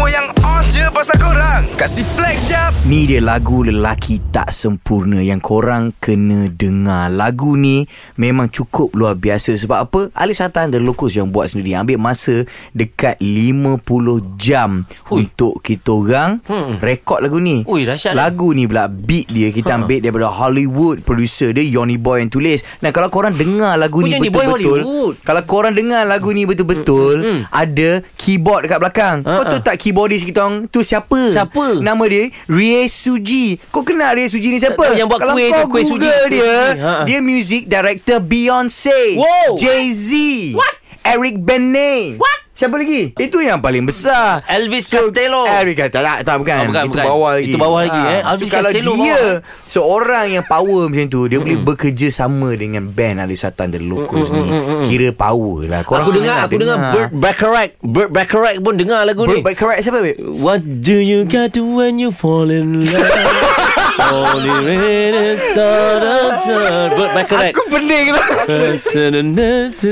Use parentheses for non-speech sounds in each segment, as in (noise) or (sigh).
Semua yang on je pasal korang Kasih flex jap Ni dia lagu lelaki tak sempurna yang korang kena dengar. Lagu ni memang cukup luar biasa sebab apa? Ali Satan The Locos yang buat sendiri ambil masa dekat 50 jam Ui. untuk kita orang hmm. rekod lagu ni. Ui, dahsyat Lagu ni pula beat dia kita ambil daripada Hollywood producer dia Yoni Boy yang tulis. Nah kalau korang dengar lagu Oh, ni betul-betul kalau korang dengar lagu ni betul-betul Hmm, hmm, ada keyboard dekat belakang. Kau Ha, tahu ha. tak keyboardist kita orang tu siapa? Siapa? Nama dia Rie Suji. Kau kenal Rie Suji ni siapa? Yang buat Kalau kuih kau tu, kuih Suji. Google dia. Ha. dia music director Beyonce, Wow. Jay-Z, What? Eric Benet. What? Siapa lagi? Itu yang paling besar. Elvis Costello. Eric kata tak, tak bukan. Oh, bukan, Itu bukan. bawah lagi. Itu bawah lagi, eh. so Elvis kalau Costello dia bawah. seorang yang power macam tu, dia boleh bekerja sama dengan band Ali Satan The Locos ni. Kira power lah. Korang Aku dengar Aku dengar Burt Bacharach Burt Bacharach pun dengar lagu Burt ni Bacharach siapa babe? What do you got when you fall in love Only when it's Bacharach Aku pening lah.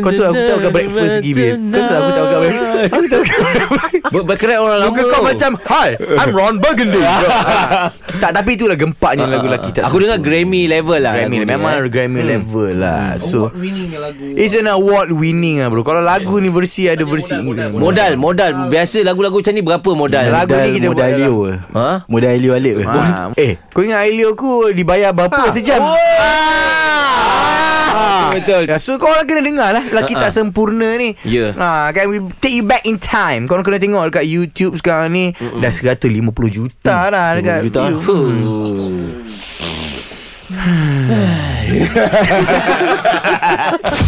Kau tahu aku tahu bukan breakfast lagi babe Kau tahu aku tahu bukan babe Aku tahu bukan Burt Bacharach orang lama. Muka kau macam Hi I'm Ron Burgundy (laughs) (laughs) Tak tapi itulah gempaknya lagu lelaki tak Aku dengar Grammy level lah Grammy lagu ni, Memang eh. Grammy level lah. So winning lagu. It's an award winning lah bro. Kalau lagu ni versi Ada versi. Modal Modal Biasa lagu-lagu macam ni Berapa modal? Lagu ni kita modal buat Leo. Ha? Modal ke? Ha. Eh kau ingat Ailio aku Dibayar berapa sejam Ah. Betul. So korang kena dengar lah Lelaki tak sempurna ni Ya. ha, Kan we take you back in time Korang kena tengok dekat YouTube sekarang ni Dah 150 juta dah dekat 50 juta. view. (laughs) (laughs) (laughs)